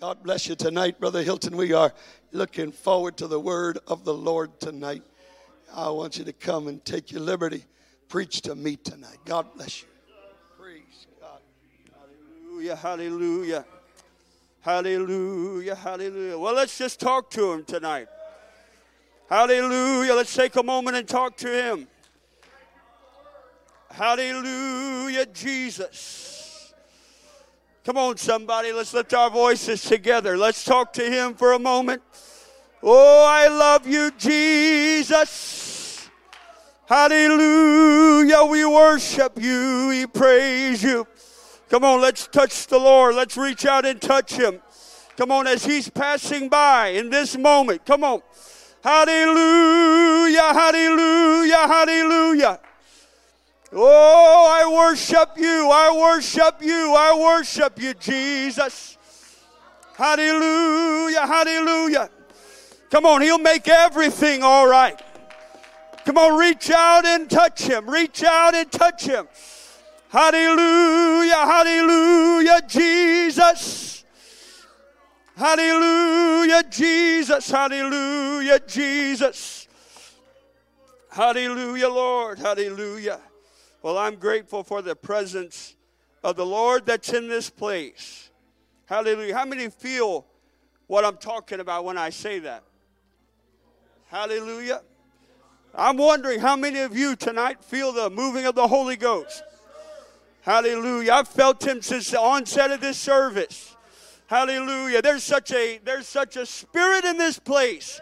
God bless you tonight, Brother Hilton. We are looking forward to the word of the Lord tonight. I want you to come and take your liberty. Preach to me tonight. God bless you. Praise God. Hallelujah, hallelujah. Hallelujah, hallelujah. Well, let's just talk to him tonight. Hallelujah. Let's take a moment and talk to him. Hallelujah, Jesus. Come on, somebody. Let's lift our voices together. Let's talk to him for a moment. Oh, I love you, Jesus. Hallelujah. We worship you. We praise you. Come on, let's touch the Lord. Let's reach out and touch him. Come on, as he's passing by in this moment. Come on. Hallelujah, hallelujah, hallelujah. Oh, I worship you. I worship you. I worship you, Jesus. Hallelujah, hallelujah. Come on, he'll make everything all right. Come on, reach out and touch him. Reach out and touch him. Hallelujah, hallelujah, Jesus. Hallelujah, Jesus. Hallelujah, Jesus. Hallelujah, Lord. Hallelujah. Well, I'm grateful for the presence of the Lord that's in this place. Hallelujah. How many feel what I'm talking about when I say that? Hallelujah. I'm wondering how many of you tonight feel the moving of the Holy Ghost. Hallelujah. I've felt him since the onset of this service. Hallelujah. There's such a there's such a spirit in this place.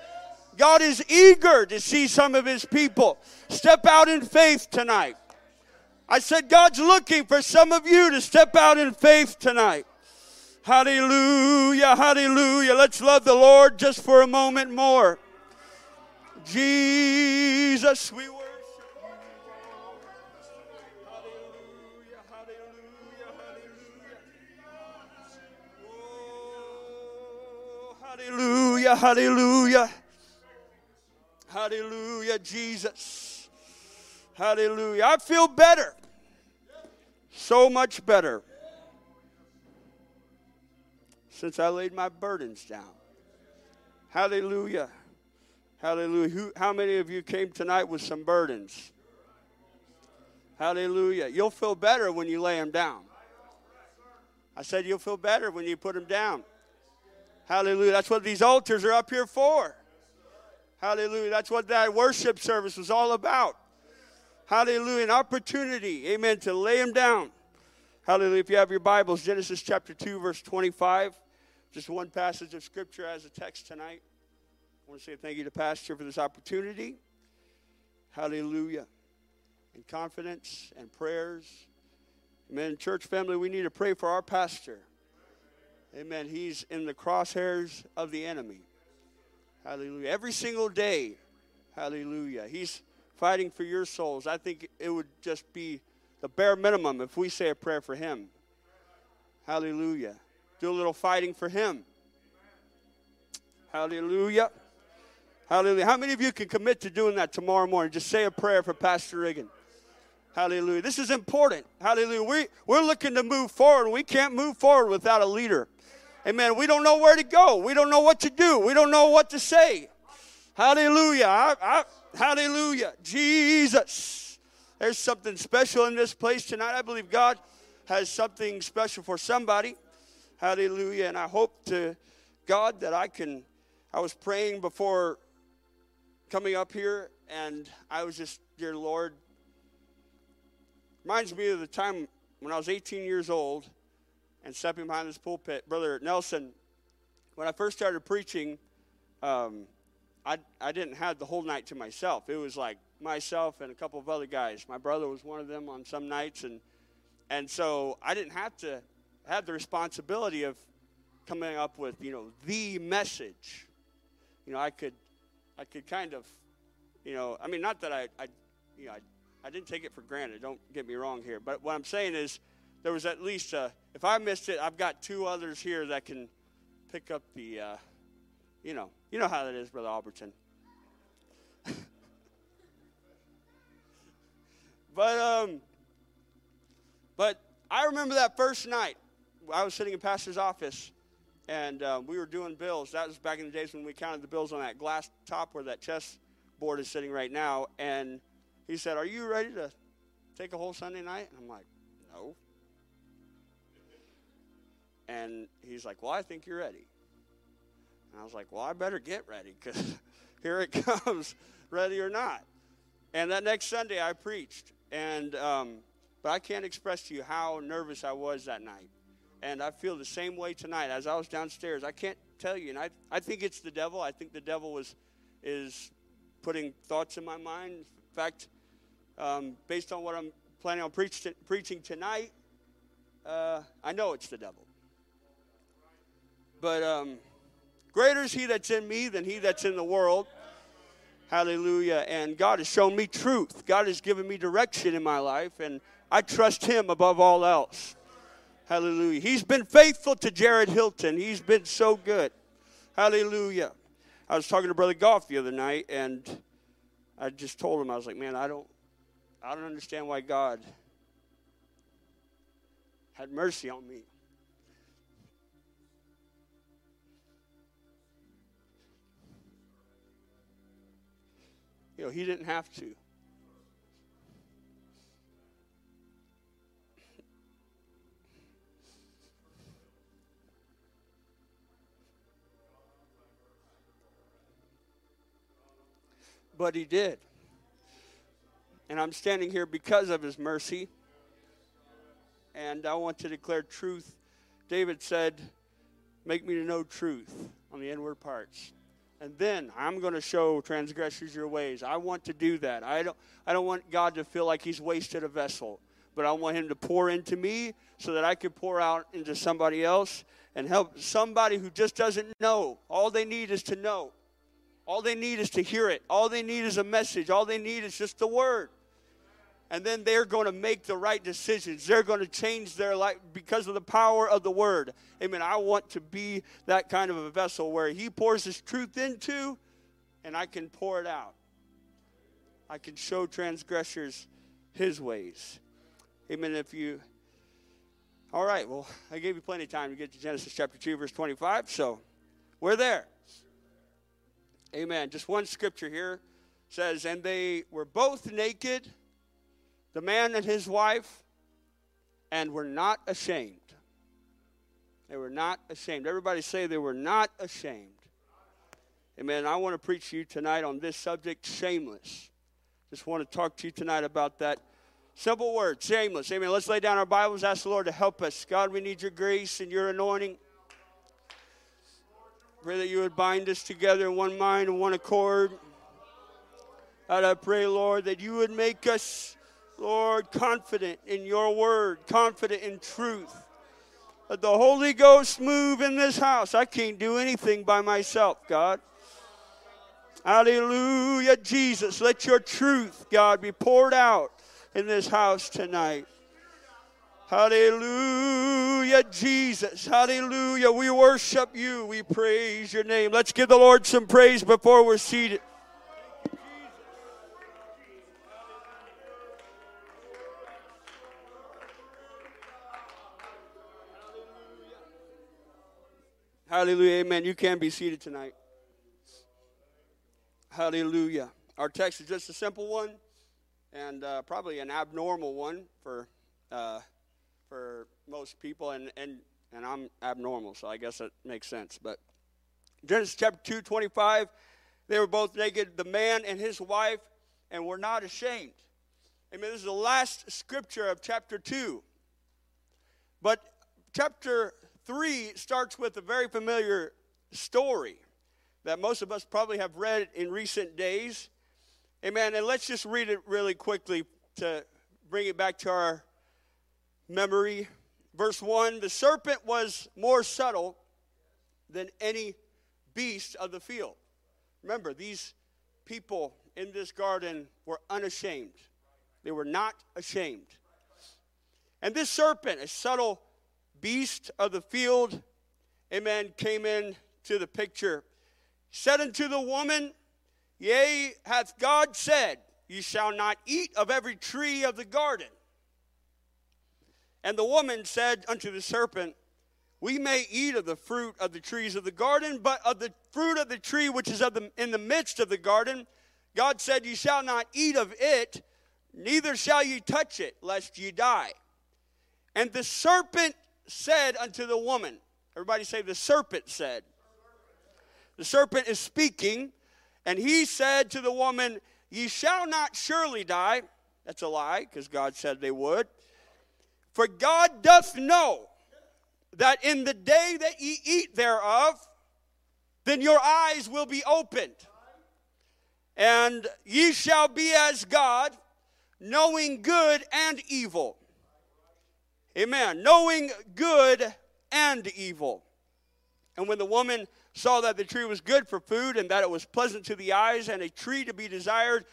God is eager to see some of his people step out in faith tonight. I said God's looking for some of you to step out in faith tonight. Hallelujah. Hallelujah. Let's love the Lord just for a moment more. Jesus, we worship. Hallelujah, hallelujah, hallelujah. Oh, hallelujah, hallelujah. Hallelujah, Jesus. Hallelujah. I feel better. So much better. Since I laid my burdens down. Hallelujah. Hallelujah. Who, how many of you came tonight with some burdens? Hallelujah. You'll feel better when you lay them down. I said you'll feel better when you put them down. Hallelujah. That's what these altars are up here for. Hallelujah. That's what that worship service was all about. Hallelujah. An opportunity, amen, to lay him down. Hallelujah. If you have your Bibles, Genesis chapter 2, verse 25. Just one passage of scripture as a text tonight. I want to say thank you to Pastor for this opportunity. Hallelujah. And confidence and prayers. Amen. Church family, we need to pray for our pastor. Amen. He's in the crosshairs of the enemy. Hallelujah. Every single day. Hallelujah. He's fighting for your souls. I think it would just be the bare minimum if we say a prayer for him. Hallelujah. Do a little fighting for him. Hallelujah. Hallelujah. How many of you can commit to doing that tomorrow morning? Just say a prayer for Pastor Reagan. Hallelujah. This is important. Hallelujah. We, we're looking to move forward. We can't move forward without a leader. Amen. We don't know where to go. We don't know what to do. We don't know what to say. Hallelujah. I, I, hallelujah. Jesus. There's something special in this place tonight. I believe God has something special for somebody. Hallelujah. And I hope to God that I can. I was praying before coming up here, and I was just, dear Lord, reminds me of the time when I was 18 years old and stepping behind this pulpit. Brother Nelson, when I first started preaching, um, I, I didn't have the whole night to myself. It was like myself and a couple of other guys. My brother was one of them on some nights, and and so I didn't have to have the responsibility of coming up with you know the message. You know, I could I could kind of, you know, I mean, not that I, I you know, I, I didn't take it for granted. Don't get me wrong here. But what I'm saying is, there was at least, uh, if I missed it, I've got two others here that can pick up the, uh, you know, you know how that is, Brother Alberton. but, um, but I remember that first night. I was sitting in Pastor's office, and uh, we were doing bills. That was back in the days when we counted the bills on that glass top where that chess board is sitting right now. And he said, Are you ready to take a whole Sunday night? And I'm like, No. And he's like, Well, I think you're ready. And I was like, Well, I better get ready because here it comes, ready or not. And that next Sunday I preached. And, um, but I can't express to you how nervous I was that night. And I feel the same way tonight as I was downstairs. I can't tell you. And I, I think it's the devil. I think the devil was, is putting thoughts in my mind. In fact, um, based on what I'm planning on preach to, preaching tonight, uh, I know it's the devil. But um, greater is he that's in me than he that's in the world. Hallelujah. And God has shown me truth. God has given me direction in my life, and I trust him above all else. Hallelujah. He's been faithful to Jared Hilton. He's been so good. Hallelujah. I was talking to Brother Goff the other night, and I just told him, I was like, man, I don't, I don't understand why God had mercy on me. You know, he didn't have to. but he did. And I'm standing here because of his mercy. And I want to declare truth. David said, Make me to know truth on the inward parts. And then I'm going to show transgressors your ways. I want to do that. I don't, I don't want God to feel like he's wasted a vessel, but I want him to pour into me so that I can pour out into somebody else and help somebody who just doesn't know. All they need is to know. All they need is to hear it. All they need is a message. All they need is just the word. And then they're going to make the right decisions. They're going to change their life because of the power of the word. Amen. I want to be that kind of a vessel where he pours his truth into and I can pour it out. I can show transgressors his ways. Amen. If you. All right. Well, I gave you plenty of time to get to Genesis chapter 2, verse 25. So we're there. Amen. Just one scripture here says, And they were both naked, the man and his wife, and were not ashamed. They were not ashamed. Everybody say they were not ashamed. Amen. I want to preach to you tonight on this subject, shameless. Just want to talk to you tonight about that simple word, shameless. Amen. Let's lay down our Bibles, ask the Lord to help us. God, we need your grace and your anointing. Pray that you would bind us together in one mind and one accord. God, I pray, Lord, that you would make us, Lord, confident in your word, confident in truth. Let the Holy Ghost move in this house. I can't do anything by myself, God. Hallelujah, Jesus. Let your truth, God, be poured out in this house tonight. Hallelujah, Jesus. Hallelujah. We worship you. We praise your name. Let's give the Lord some praise before we're seated. Hallelujah. Amen. You can be seated tonight. Hallelujah. Our text is just a simple one and uh, probably an abnormal one for. Uh, for most people, and, and, and I'm abnormal, so I guess that makes sense. But Genesis chapter 2, 25, they were both naked, the man and his wife, and were not ashamed. Amen. This is the last scripture of chapter 2. But chapter 3 starts with a very familiar story that most of us probably have read in recent days. Amen. And let's just read it really quickly to bring it back to our memory. Verse 1 The serpent was more subtle than any beast of the field. Remember, these people in this garden were unashamed, they were not ashamed. And this serpent, a subtle beast of the field, amen, came in to the picture. Said unto the woman, Yea, hath God said, Ye shall not eat of every tree of the garden. And the woman said unto the serpent, we may eat of the fruit of the trees of the garden, but of the fruit of the tree which is of the, in the midst of the garden, God said, You shall not eat of it, neither shall you touch it, lest ye die. And the serpent said unto the woman, Everybody say, The serpent said. The serpent is speaking, and he said to the woman, Ye shall not surely die. That's a lie, because God said they would. For God doth know that in the day that ye eat thereof, then your eyes will be opened, and ye shall be as God, knowing good and evil. Amen. Knowing good and evil. And when the woman saw that the tree was good for food, and that it was pleasant to the eyes, and a tree to be desired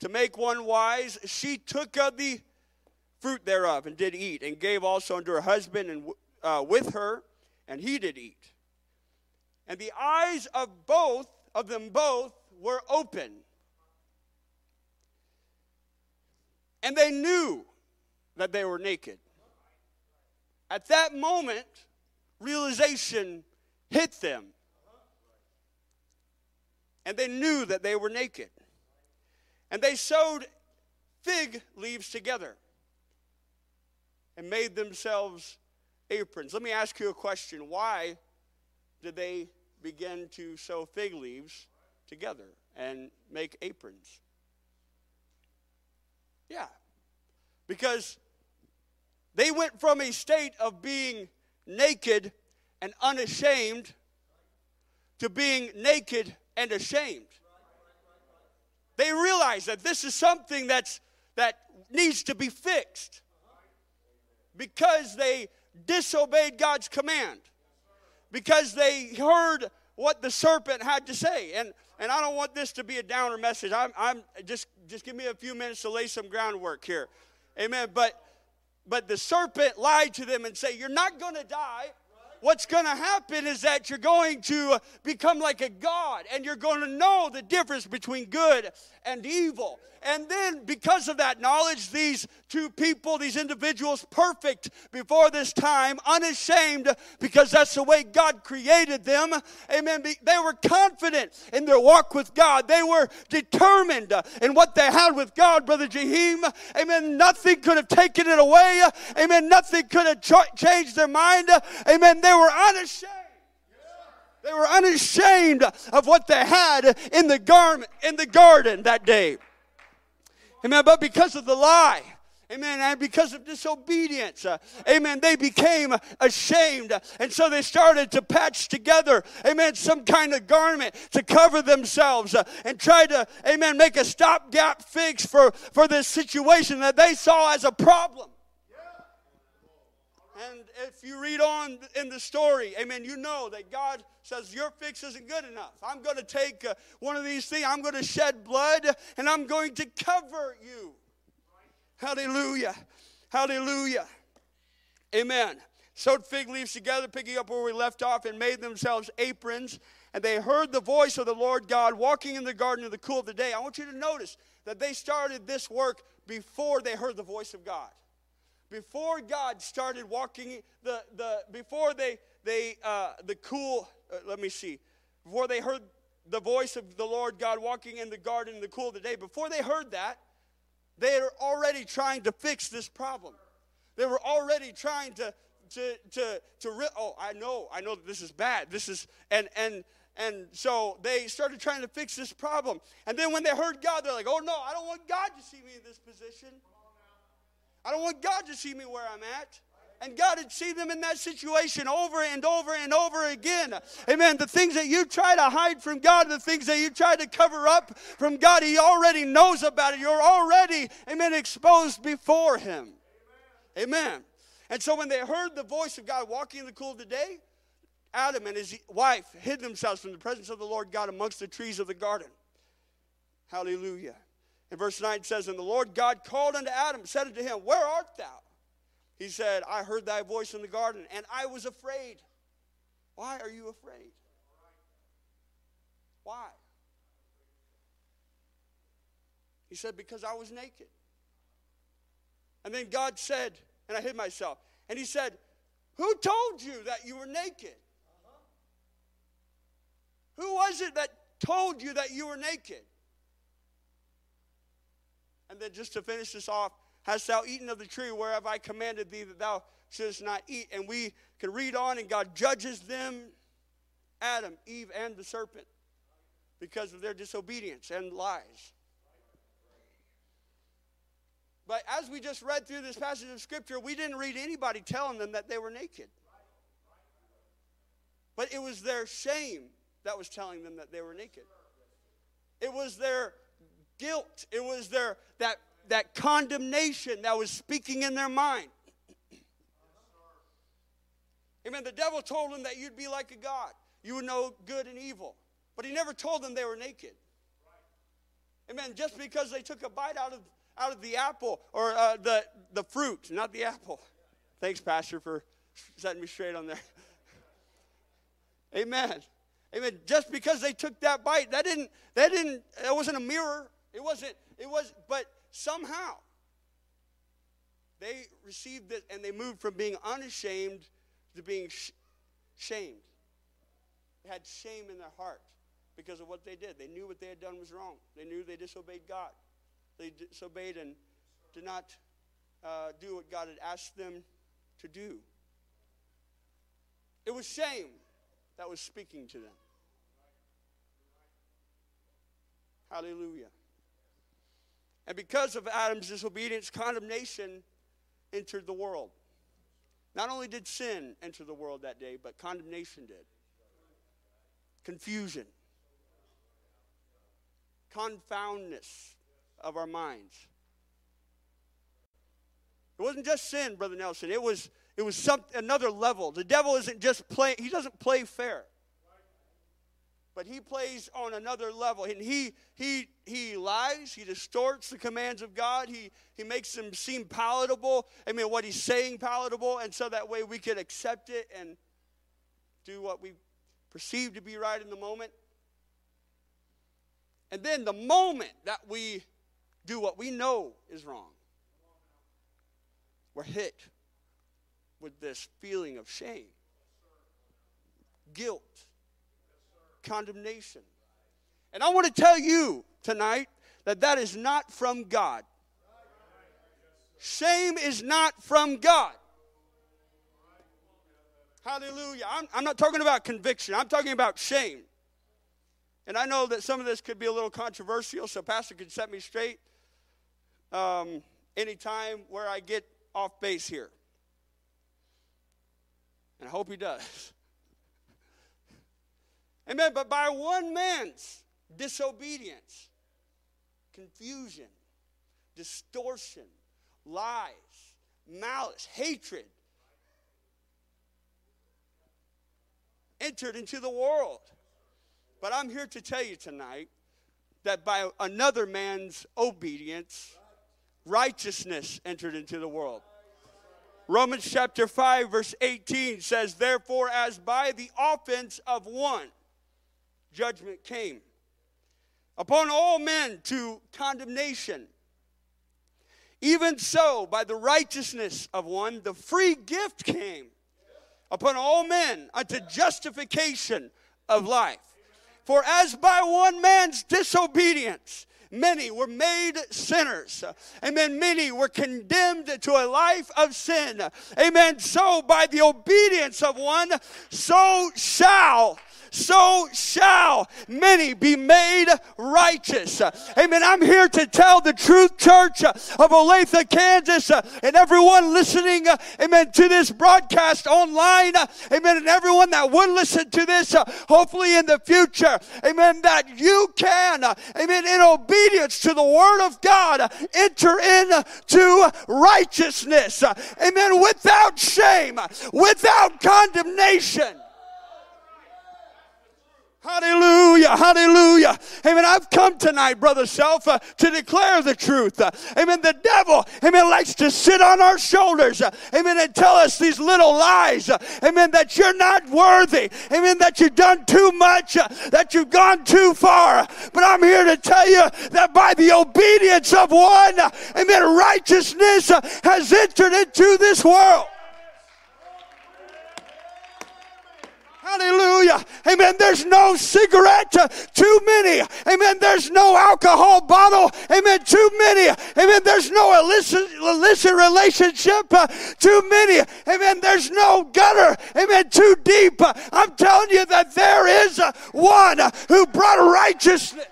to make one wise, she took of the fruit thereof and did eat, and gave also unto her husband and uh, with her, and he did eat. And the eyes of both of them both were open. And they knew that they were naked. At that moment, realization hit them. And they knew that they were naked. And they sewed fig leaves together and made themselves aprons. Let me ask you a question. Why did they begin to sew fig leaves together and make aprons? Yeah. Because they went from a state of being naked and unashamed to being naked and ashamed. They realized that this is something that's that needs to be fixed because they disobeyed God's command because they heard what the serpent had to say. And, and I don't want this to be a downer message. I'm, I'm just, just give me a few minutes to lay some groundwork here. Amen. But, but the serpent lied to them and said, you're not going to die what's going to happen is that you're going to become like a God and you're going to know the difference between good and evil. And then, because of that knowledge, these two people, these individuals, perfect before this time, unashamed, because that's the way God created them. Amen. They were confident in their walk with God. They were determined in what they had with God, Brother Jaheim. Amen. Nothing could have taken it away. Amen. Nothing could have changed their mind. Amen. They were unashamed. They were unashamed of what they had in the garment in the garden that day. Amen. But because of the lie, Amen. And because of disobedience, uh, amen, they became ashamed. And so they started to patch together, amen, some kind of garment to cover themselves uh, and try to, amen, make a stopgap fix for, for this situation that they saw as a problem. And if you read on in the story, amen, you know that God says, Your fix isn't good enough. I'm going to take uh, one of these things, I'm going to shed blood, and I'm going to cover you. Hallelujah. Hallelujah. Amen. Sewed fig leaves together, picking up where we left off, and made themselves aprons. And they heard the voice of the Lord God walking in the garden in the cool of the day. I want you to notice that they started this work before they heard the voice of God before God started walking, the, the, before they, they uh, the cool, uh, let me see, before they heard the voice of the Lord God walking in the garden in the cool of the day, before they heard that, they were already trying to fix this problem. They were already trying to, to, to, to, re- oh, I know, I know that this is bad. This is, and, and, and so they started trying to fix this problem. And then when they heard God, they're like, oh no, I don't want God to see me in this position. I don't want God to see me where I'm at. And God had seen them in that situation over and over and over again. Amen. The things that you try to hide from God, the things that you try to cover up from God, He already knows about it. You're already, amen, exposed before Him. Amen. And so when they heard the voice of God walking in the cool of the day, Adam and his wife hid themselves from the presence of the Lord God amongst the trees of the garden. Hallelujah. And verse 9 says, And the Lord God called unto Adam, said unto him, Where art thou? He said, I heard thy voice in the garden, and I was afraid. Why are you afraid? Why? He said, Because I was naked. And then God said, and I hid myself. And he said, Who told you that you were naked? Who was it that told you that you were naked? And then just to finish this off, hast thou eaten of the tree whereof I commanded thee that thou shouldst not eat? And we can read on, and God judges them, Adam, Eve, and the serpent, because of their disobedience and lies. But as we just read through this passage of Scripture, we didn't read anybody telling them that they were naked. But it was their shame that was telling them that they were naked. It was their guilt. It was their that that condemnation that was speaking in their mind. Amen. The devil told them that you'd be like a God. You would know good and evil. But he never told them they were naked. Amen. Just because they took a bite out of out of the apple or uh, the the fruit, not the apple. Thanks, Pastor, for setting me straight on there. Amen. Amen. Just because they took that bite, that didn't, that didn't, it wasn't a mirror. It wasn't, it was, but somehow they received it and they moved from being unashamed to being sh- shamed. They had shame in their heart because of what they did. They knew what they had done was wrong. They knew they disobeyed God. They disobeyed and did not uh, do what God had asked them to do. It was shame that was speaking to them. Hallelujah. And because of Adam's disobedience, condemnation entered the world. Not only did sin enter the world that day, but condemnation did. Confusion, confoundness of our minds. It wasn't just sin, Brother Nelson. It was it was some another level. The devil isn't just play. He doesn't play fair but he plays on another level. And he he he lies. He distorts the commands of god. He he makes them seem palatable. I mean what he's saying palatable. And so that way we can accept it and do what we perceive to be right in the moment. And then the moment that we do what we know is wrong we're hit with this feeling of shame guilt condemnation. And I want to tell you tonight that that is not from God. Shame is not from God. Hallelujah. I'm, I'm, not talking about conviction, I'm talking about shame. And I know that some of this could be a little controversial, so Pastor can set me straight um, anytime where I get off base here. And I hope he does. Amen. But by one man's disobedience, confusion, distortion, lies, malice, hatred entered into the world. But I'm here to tell you tonight that by another man's obedience, righteousness entered into the world. Romans chapter 5, verse 18 says, Therefore, as by the offense of one, judgment came upon all men to condemnation. Even so, by the righteousness of one, the free gift came upon all men unto justification of life. For as by one man's disobedience, many were made sinners. Amen. Many were condemned to a life of sin. Amen. So by the obedience of one, so shall so shall many be made righteous. Amen. I'm here to tell the truth, church of Olathe, Kansas, and everyone listening, amen, to this broadcast online, amen, and everyone that would listen to this, hopefully in the future, amen, that you can, amen, in obedience to the word of God, enter into righteousness, amen, without shame, without condemnation. Hallelujah, hallelujah. Amen. I've come tonight, Brother Self, uh, to declare the truth. Uh, amen. The devil, amen, likes to sit on our shoulders, uh, amen, and tell us these little lies, uh, amen, that you're not worthy, amen, that you've done too much, uh, that you've gone too far. But I'm here to tell you that by the obedience of one, uh, amen, righteousness has entered into this world. Hallelujah. Amen. There's no cigarette too many. Amen. There's no alcohol bottle. Amen. Too many. Amen. There's no illicit, illicit relationship uh, too many. Amen. There's no gutter. Amen. Too deep. I'm telling you that there is uh, one who brought righteousness.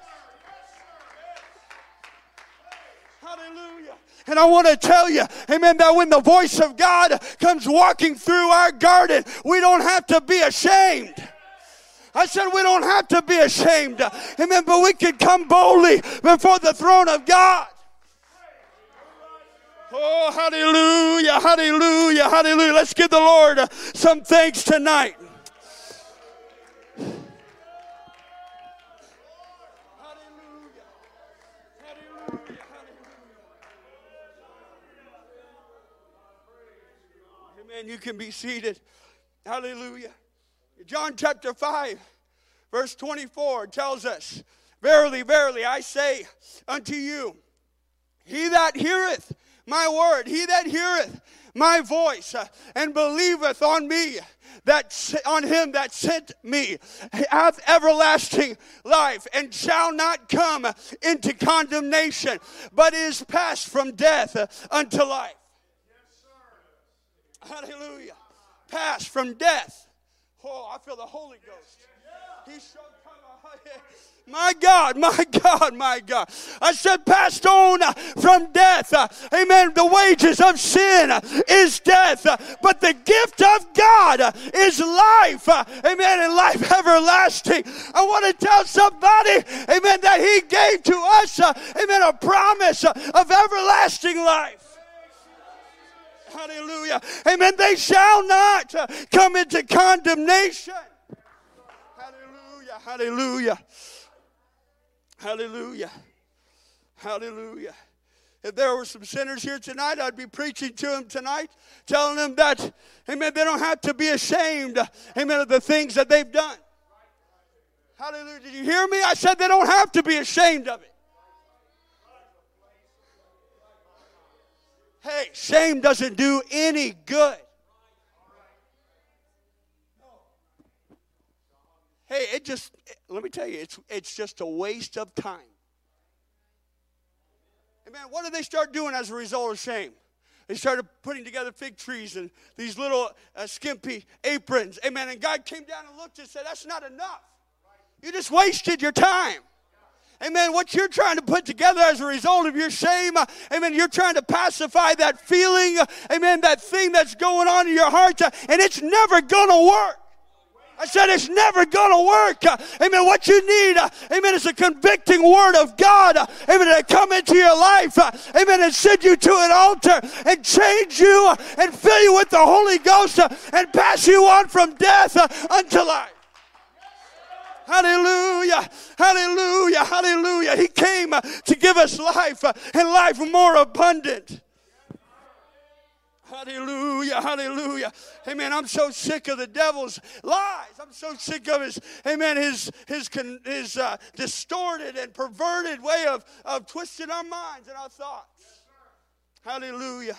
Hallelujah. And I want to tell you, amen, that when the voice of God comes walking through our garden, we don't have to be ashamed. I said we don't have to be ashamed. Amen. But we can come boldly before the throne of God. Oh, hallelujah, hallelujah, hallelujah. Let's give the Lord some thanks tonight. Amen. You can be seated. Hallelujah. John chapter 5, verse 24 tells us, Verily, verily, I say unto you, he that heareth my word, he that heareth my voice uh, and believeth on me, that on him that sent me hath everlasting life and shall not come into condemnation, but is passed from death unto life. Hallelujah. Passed from death. Oh, I feel the Holy Ghost. He shall come. My God, my God, my God. I said, passed on from death. Amen. The wages of sin is death, but the gift of God is life. Amen. And life everlasting. I want to tell somebody, amen, that He gave to us, amen, a promise of everlasting life. Hallelujah. Amen. They shall not uh, come into condemnation. Hallelujah. Hallelujah. Hallelujah. Hallelujah. If there were some sinners here tonight, I'd be preaching to them tonight, telling them that, amen, they don't have to be ashamed, amen, of the things that they've done. Hallelujah. Did you hear me? I said they don't have to be ashamed of it. Hey, shame doesn't do any good. Hey, it just, let me tell you, it's, it's just a waste of time. Amen. What did they start doing as a result of shame? They started putting together fig trees and these little uh, skimpy aprons. Amen. And God came down and looked and said, That's not enough. You just wasted your time. Amen. What you're trying to put together as a result of your shame, uh, amen, you're trying to pacify that feeling, uh, amen, that thing that's going on in your heart, uh, and it's never going to work. I said it's never going to work. Uh, amen. What you need, uh, amen, is a convicting word of God. Uh, amen. To come into your life. Amen. And send you to an altar and change you and fill you with the Holy Ghost and pass you on from death unto life. Hallelujah. Hallelujah. Hallelujah. He came uh, to give us life uh, and life more abundant. Hallelujah, hallelujah. Amen. I'm so sick of the devil's lies. I'm so sick of his, amen, his his his uh, distorted and perverted way of, of twisting our minds and our thoughts. Hallelujah.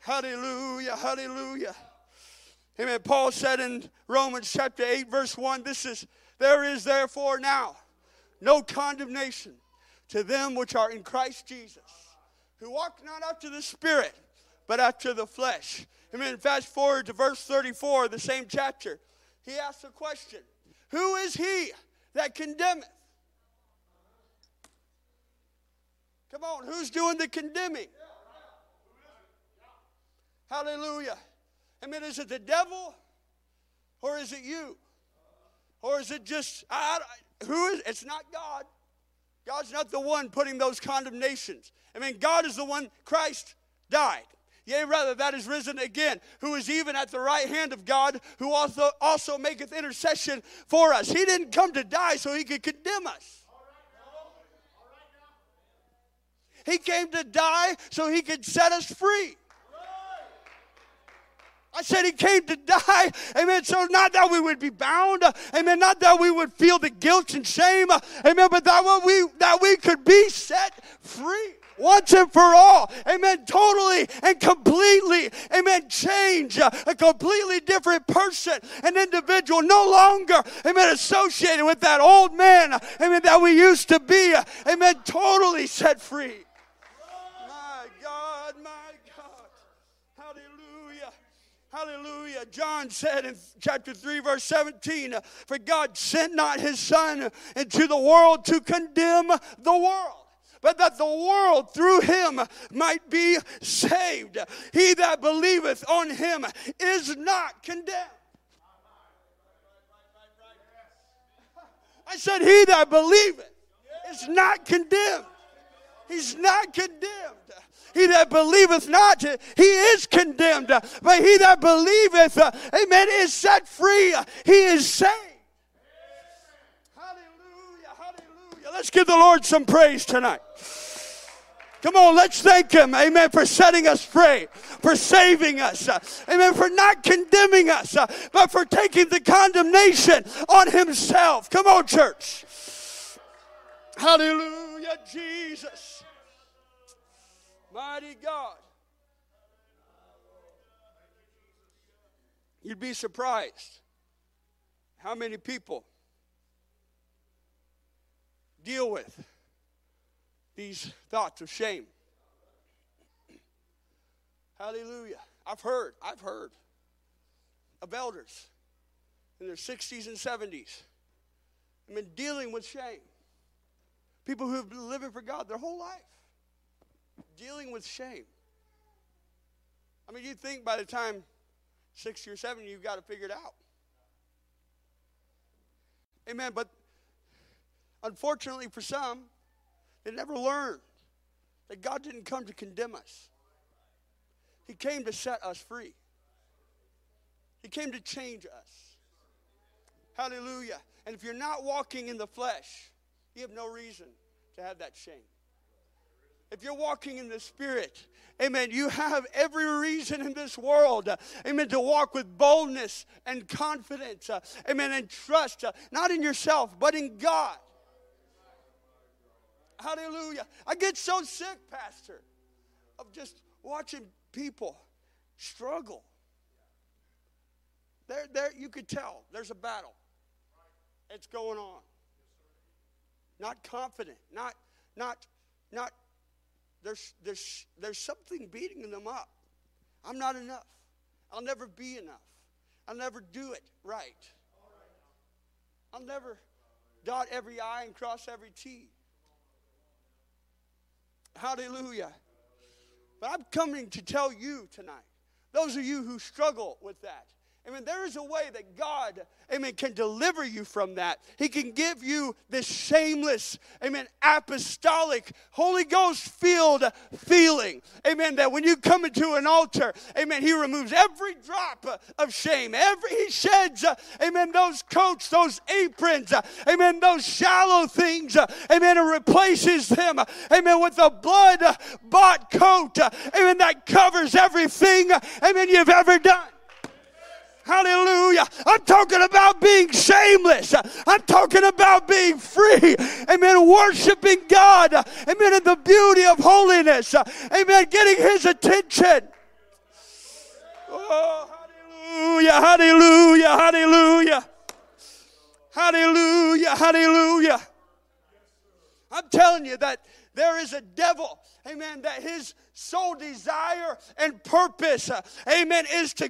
Hallelujah. Hallelujah. Amen. Paul said in Romans chapter 8, verse 1, this is there is therefore now no condemnation to them which are in Christ Jesus, who walk not after the Spirit, but after the flesh. And then fast forward to verse 34 of the same chapter. He asks a question Who is he that condemneth? Come on, who's doing the condemning? Hallelujah. I mean, is it the devil or is it you? Or is it just, I, who is, it's not God. God's not the one putting those condemnations. I mean, God is the one, Christ died. Yea, rather, that is risen again, who is even at the right hand of God, who also, also maketh intercession for us. He didn't come to die so he could condemn us. He came to die so he could set us free. I said he came to die. Amen. So not that we would be bound. Amen. Not that we would feel the guilt and shame. Amen. But that we that we could be set free. once and for all. Amen. Totally and completely. Amen. Change a completely different person, an individual, no longer, amen, associated with that old man, amen, that we used to be. Amen. Totally set free. Hallelujah. John said in chapter 3, verse 17, For God sent not his Son into the world to condemn the world but that the world through him might be saved. He that believeth on him is not condemned. I said, He that believeth is not condemned. He's not condemned. He that believeth not, he is condemned. But he that believeth, amen, is set free. He is saved. Hallelujah, hallelujah. Let's give the Lord some praise tonight. Come on, let's thank Him, amen, for setting us free, for saving us, amen, for not condemning us, but for taking the condemnation on Himself. Come on, church. Hallelujah, Jesus. Mighty God. You'd be surprised how many people deal with these thoughts of shame. Hallelujah. I've heard, I've heard of elders in their 60s and 70s. I mean, dealing with shame. People who have been living for God their whole life, dealing with shame. I mean, you think by the time 60 or 70, you've got to figure it out. Amen. But unfortunately for some, they never learned that God didn't come to condemn us, He came to set us free. He came to change us. Hallelujah. And if you're not walking in the flesh, you have no reason to have that shame. If you're walking in the Spirit, amen, you have every reason in this world, uh, amen, to walk with boldness and confidence, uh, amen, and trust, uh, not in yourself, but in God. Hallelujah. I get so sick, Pastor, of just watching people struggle. There, there, you could tell there's a battle. It's going on. Not confident, not, not, not, there's, there's, there's something beating them up. I'm not enough. I'll never be enough. I'll never do it right. I'll never dot every I and cross every T. Hallelujah. But I'm coming to tell you tonight, those of you who struggle with that, Amen. There is a way that God, amen, can deliver you from that. He can give you this shameless, amen, apostolic, Holy Ghost filled feeling. Amen. That when you come into an altar, amen, He removes every drop of shame. Every He sheds, amen, those coats, those aprons, amen, those shallow things, amen, and replaces them, amen, with a blood bought coat, amen, that covers everything, amen, you've ever done. Hallelujah. I'm talking about being shameless. I'm talking about being free. Amen. Worshiping God. Amen. In the beauty of holiness. Amen. Getting His attention. Oh, hallelujah. Hallelujah. Hallelujah. Hallelujah. Hallelujah. I'm telling you that there is a devil. Amen. That his sole desire and purpose, uh, amen, is to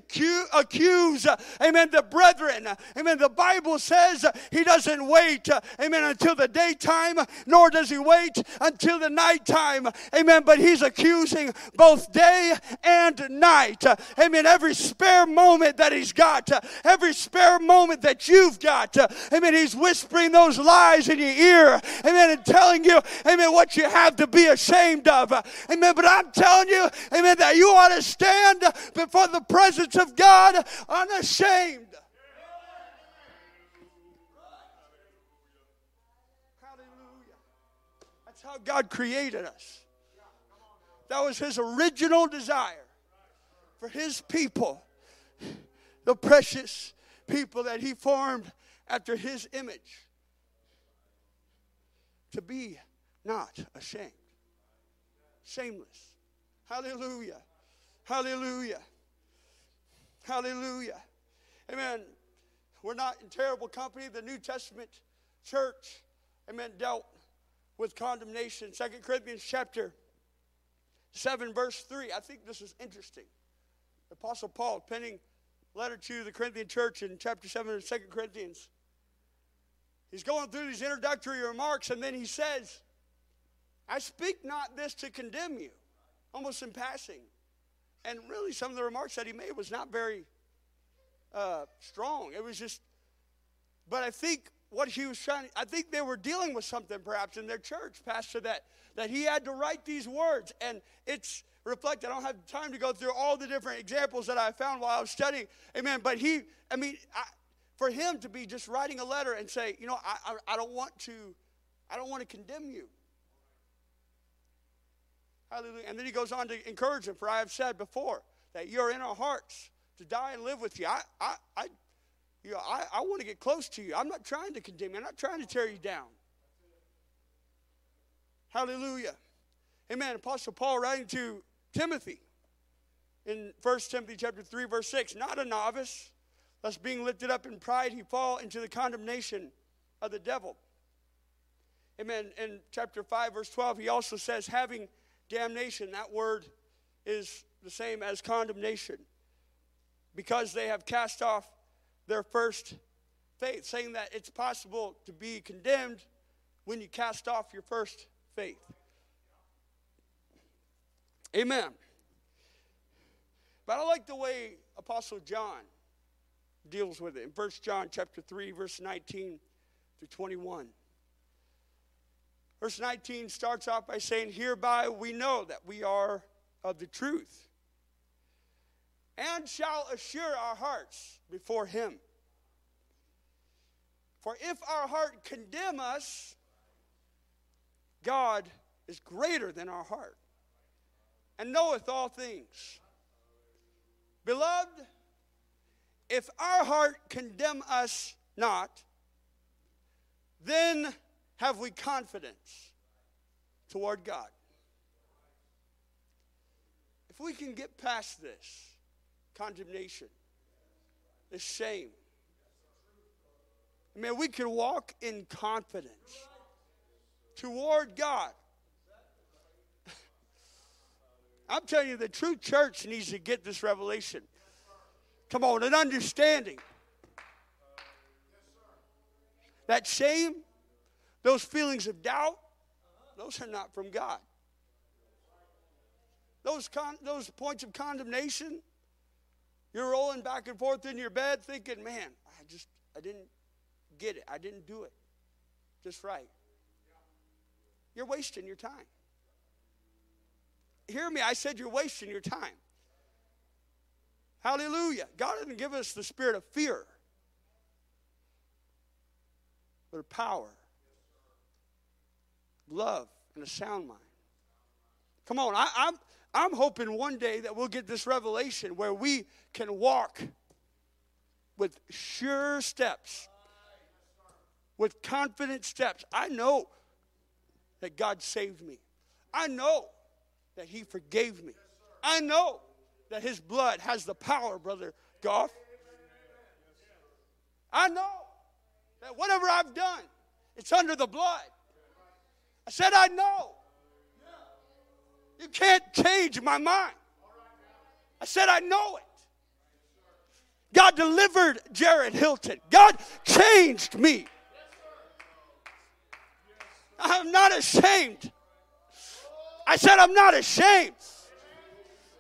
accuse, uh, amen, the brethren. Amen. The Bible says uh, he doesn't wait, amen, until the daytime, nor does he wait until the nighttime. Amen. But he's accusing both day and night. Amen. Every spare moment that he's got, every spare moment that you've got, amen, he's whispering those lies in your ear, amen, and telling you, amen, what you have to be ashamed of. Amen. But I'm telling you, amen, that you ought to stand before the presence of God unashamed. Hallelujah. That's how God created us. That was His original desire for His people, the precious people that He formed after His image, to be not ashamed. shameless. Hallelujah. Hallelujah. Hallelujah. Amen. We're not in terrible company. The New Testament church, amen, dealt with condemnation. Second Corinthians chapter 7, verse 3. I think this is interesting. The Apostle Paul penning letter to the Corinthian church in chapter 7 of 2 Corinthians. He's going through these introductory remarks, and then he says, I speak not this to condemn you, almost in passing. And really, some of the remarks that he made was not very uh, strong. It was just, but I think what he was trying, I think they were dealing with something perhaps in their church, Pastor, that, that he had to write these words. And it's reflected. I don't have time to go through all the different examples that I found while I was studying. Amen. But he, I mean, I, for him to be just writing a letter and say, you know, I, I, I don't want to, I don't want to condemn you. Hallelujah. And then he goes on to encourage him, for I have said before that you're in our hearts to die and live with you. I, I, I, you know, I, I want to get close to you. I'm not trying to condemn you. I'm not trying to tear you down. Hallelujah. Amen. Apostle Paul writing to Timothy in 1 Timothy chapter 3, verse 6, not a novice, lest being lifted up in pride he fall into the condemnation of the devil. Amen. In chapter 5, verse 12, he also says, having damnation, that word is the same as condemnation, because they have cast off their first faith, saying that it's possible to be condemned when you cast off your first faith. Amen. But I like the way Apostle John deals with it in 1 John chapter 3 verse 19 through 21. Verse 19 starts off by saying, Hereby we know that we are of the truth, and shall assure our hearts before Him. For if our heart condemn us, God is greater than our heart, and knoweth all things. Beloved, if our heart condemn us not, then have we confidence toward God. If we can get past this condemnation, this shame, I mean, we can walk in confidence toward God. I'm telling you, the true church needs to get this revelation. Come on, an understanding. That shame, those feelings of doubt, those are not from God. Those, con- those points of condemnation, you're rolling back and forth in your bed thinking, man, I just, I didn't get it. I didn't do it just right. You're wasting your time. Hear me, I said you're wasting your time. Hallelujah. God didn't give us the spirit of fear, but of power, love, and a sound mind. Come on, I, I'm, I'm hoping one day that we'll get this revelation where we can walk with sure steps, with confident steps. I know that God saved me. I know that He forgave me. I know that His blood has the power, Brother Goff. I know that whatever I've done, it's under the blood. I said, I know. You can't change my mind. I said, I know it. God delivered Jared Hilton. God changed me. I'm not ashamed. I said, I'm not ashamed.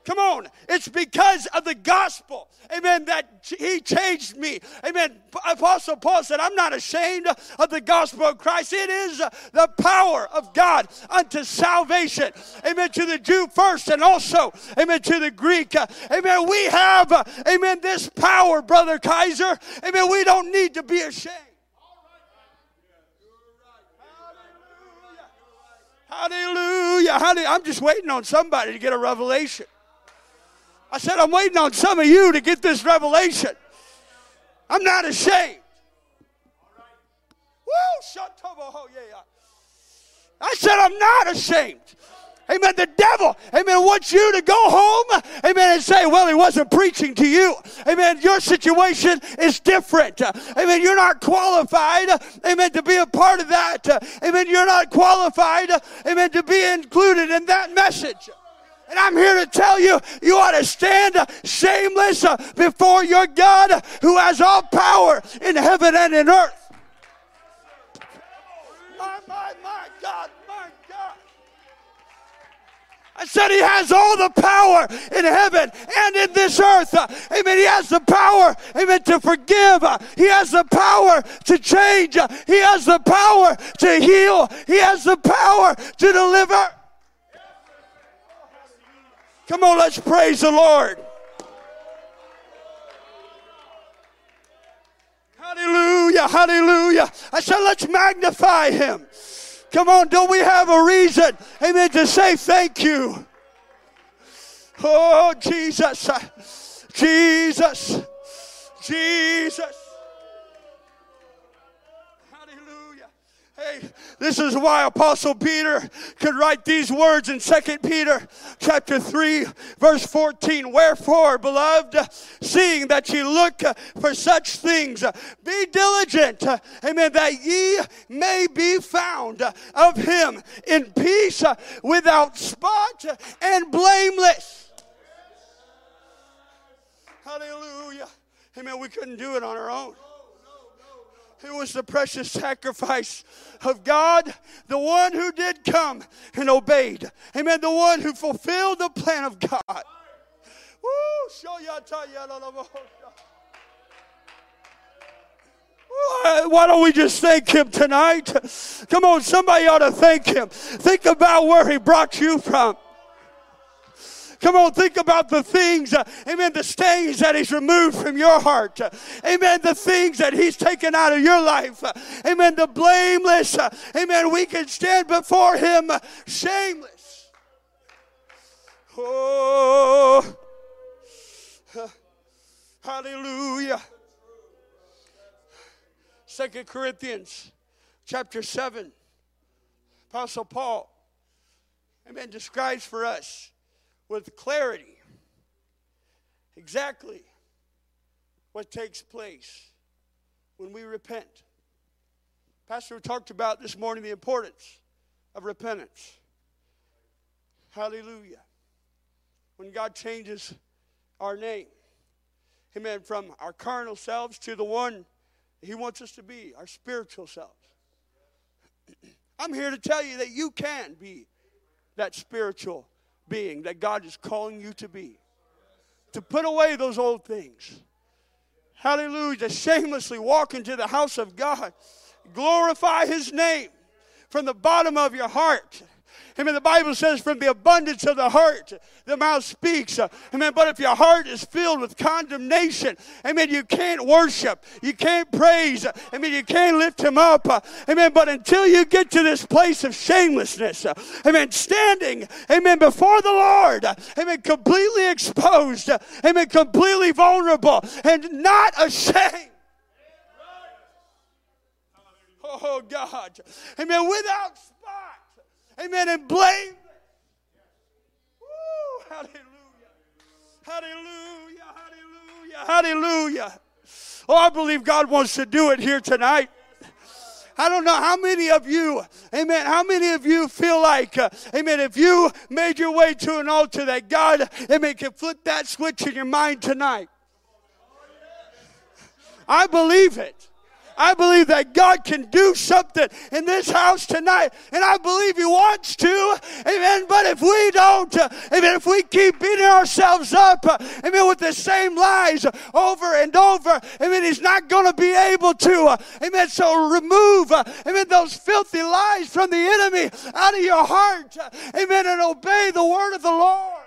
Come on. It's because of the gospel. Amen. That he changed me. Amen. Apostle Paul said, I'm not ashamed of the gospel of Christ. It is the power of God unto salvation. Amen. To the Jew first and also, amen, to the Greek. Amen. We have, amen, this power, Brother Kaiser. Amen. We don't need to be ashamed. Hallelujah. Hallelujah. I'm just waiting on somebody to get a revelation. I said, I'm waiting on some of you to get this revelation. I'm not ashamed. Woo. I said, I'm not ashamed. Amen. The devil, amen, wants you to go home, amen, and say, well, he wasn't preaching to you. Amen. Your situation is different. Amen. You're not qualified, amen, to be a part of that. Amen. You're not qualified, amen, to be included in that message. And I'm here to tell you, you ought to stand shameless before your God who has all power in heaven and in earth. My, my, my God, my God. I said he has all the power in heaven and in this earth. Amen. He has the power, amen, to forgive. He has the power to change. He has the power to heal. He has the power to deliver. Come on, let's praise the Lord. Hallelujah, hallelujah. I said, let's magnify him. Come on, don't we have a reason, amen, to say thank you? Oh, Jesus, Jesus, Jesus. Hey, this is why Apostle Peter could write these words in 2 Peter chapter 3, verse 14. Wherefore, beloved, seeing that ye look for such things, be diligent, amen, that ye may be found of him in peace, without spot, and blameless. Hallelujah. Amen. We couldn't do it on our own. It was the precious sacrifice of God, the one who did come and obeyed. Amen. The one who fulfilled the plan of God. Why don't we just thank him tonight? Come on, somebody ought to thank him. Think about where he brought you from. Come on, think about the things, uh, amen, the stains that He's removed from your heart. Uh, amen, the things that He's taken out of your life. Uh, amen, the blameless. Amen, we can stand before Him shameless. Oh, hallelujah. Second Corinthians chapter 7. Apostle Paul, amen, describes for us with clarity exactly what takes place when we repent. Pastor talked about this morning the importance of repentance. Hallelujah. When God changes our name, amen, from our carnal selves to the one He wants us to be, our spiritual selves. I'm here to tell you that you can be that spiritual being that God is calling you to be. To put away those old things. Hallelujah. To shamelessly walk into the house of God. Glorify His name from the bottom of your heart. Amen. The Bible says, from the abundance of the heart, the mouth speaks. Amen. But if your heart is filled with condemnation, amen, you can't worship. You can't praise. Amen. You can't lift him up. Amen. But until you get to this place of shamelessness, amen, standing, amen, before the Lord, amen, completely exposed, amen, completely vulnerable, and not ashamed. Oh, God. Amen. Without Amen. And blame. Woo, hallelujah. Hallelujah. Hallelujah. Hallelujah. Oh, I believe God wants to do it here tonight. I don't know how many of you, amen, how many of you feel like, uh, amen, if you made your way to an altar that God, amen, can flip that switch in your mind tonight. I believe it. I believe that God can do something in this house tonight, and I believe He wants to. Amen. But if we don't, amen, if we keep beating ourselves up, amen, with the same lies over and over, amen, He's not going to be able to. Amen. So remove, amen, those filthy lies from the enemy out of your heart. Amen. And obey the word of the Lord.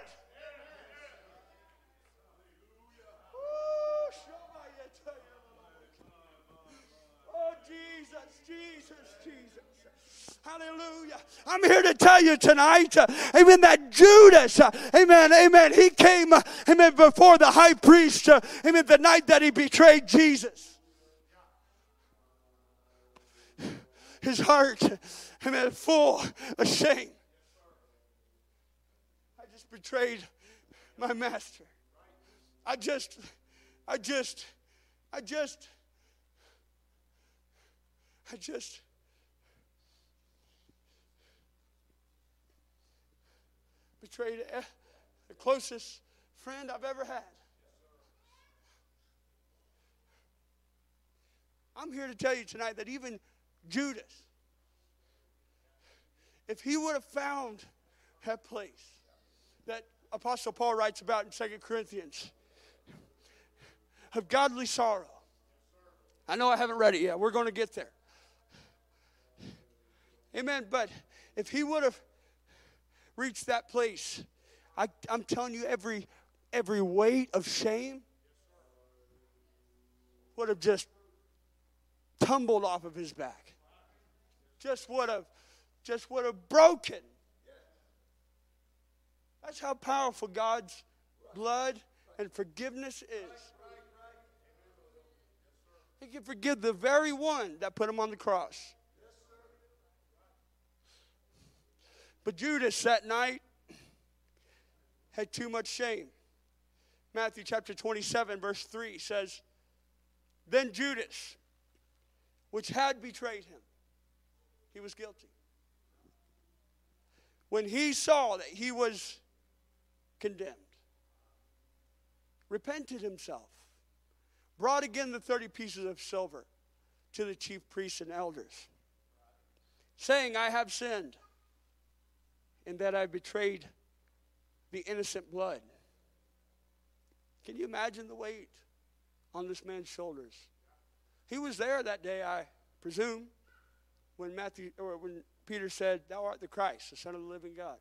Hallelujah. I'm here to tell you tonight, uh, amen, that Judas, uh, amen, amen, he came, uh, amen, before the high priest, uh, amen, the night that he betrayed Jesus. His heart, amen, full of shame. I just betrayed my master. I just, I just, I just, I just. Betrayed the closest friend I've ever had. I'm here to tell you tonight that even Judas, if he would have found that place that Apostle Paul writes about in Second Corinthians of godly sorrow. I know I haven't read it yet. We're going to get there. Amen. But if he would have reached that place, I, I'm telling you, every every weight of shame would have just tumbled off of his back. Just would have, just would have broken. That's how powerful God's blood and forgiveness is. He can forgive the very one that put him on the cross. But Judas that night had too much shame. Matthew chapter 27, verse 3 says, Then Judas, which had betrayed him, he was guilty. When he saw that he was condemned, repented himself, brought again the 30 pieces of silver to the chief priests and elders, saying, I have sinned in that I betrayed the innocent blood. Can you imagine the weight on this man's shoulders? He was there that day, I presume, when Matthew or when Peter said, Thou art the Christ, the Son of the living God.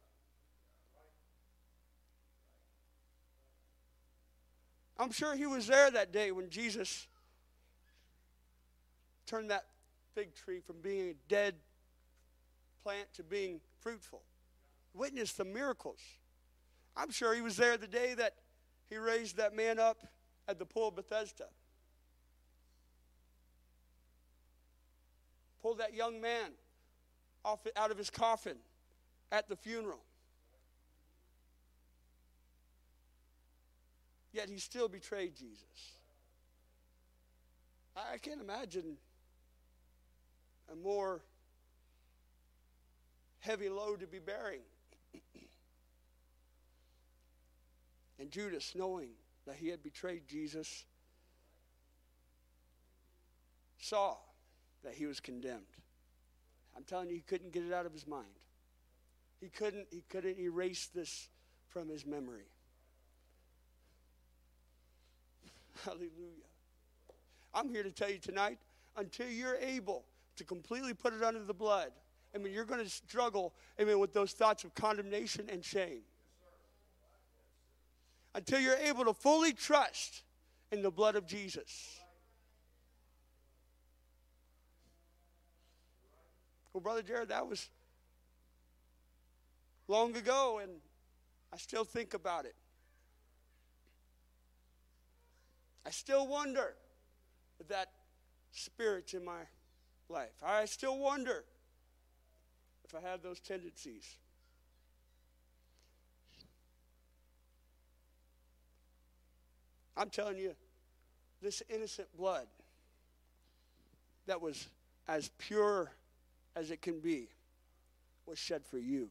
I'm sure he was there that day when Jesus turned that fig tree from being a dead plant to being fruitful. Witnessed the miracles. I'm sure he was there the day that he raised that man up at the pool of Bethesda. Pulled that young man off out of his coffin at the funeral. Yet he still betrayed Jesus. I can't imagine a more heavy load to be bearing. And Judas, knowing that he had betrayed Jesus, saw that he was condemned. I'm telling you, he couldn't get it out of his mind. He couldn't, he couldn't erase this from his memory. Hallelujah. I'm here to tell you tonight until you're able to completely put it under the blood, I mean, you're going to struggle, I mean, with those thoughts of condemnation and shame. Until you're able to fully trust in the blood of Jesus. Well, Brother Jared, that was long ago, and I still think about it. I still wonder if that spirit's in my life. I still wonder if I have those tendencies. I'm telling you, this innocent blood that was as pure as it can be was shed for you.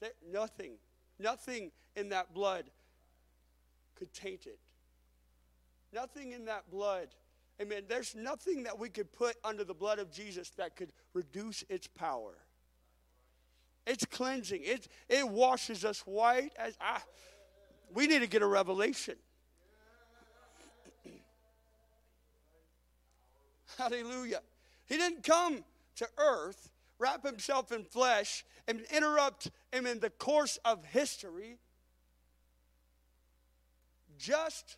There, nothing, nothing in that blood could taint it. Nothing in that blood. Amen. There's nothing that we could put under the blood of Jesus that could reduce its power. It's cleansing. It, it washes us white as ah, we need to get a revelation. Hallelujah. He didn't come to earth, wrap himself in flesh, and interrupt him in the course of history just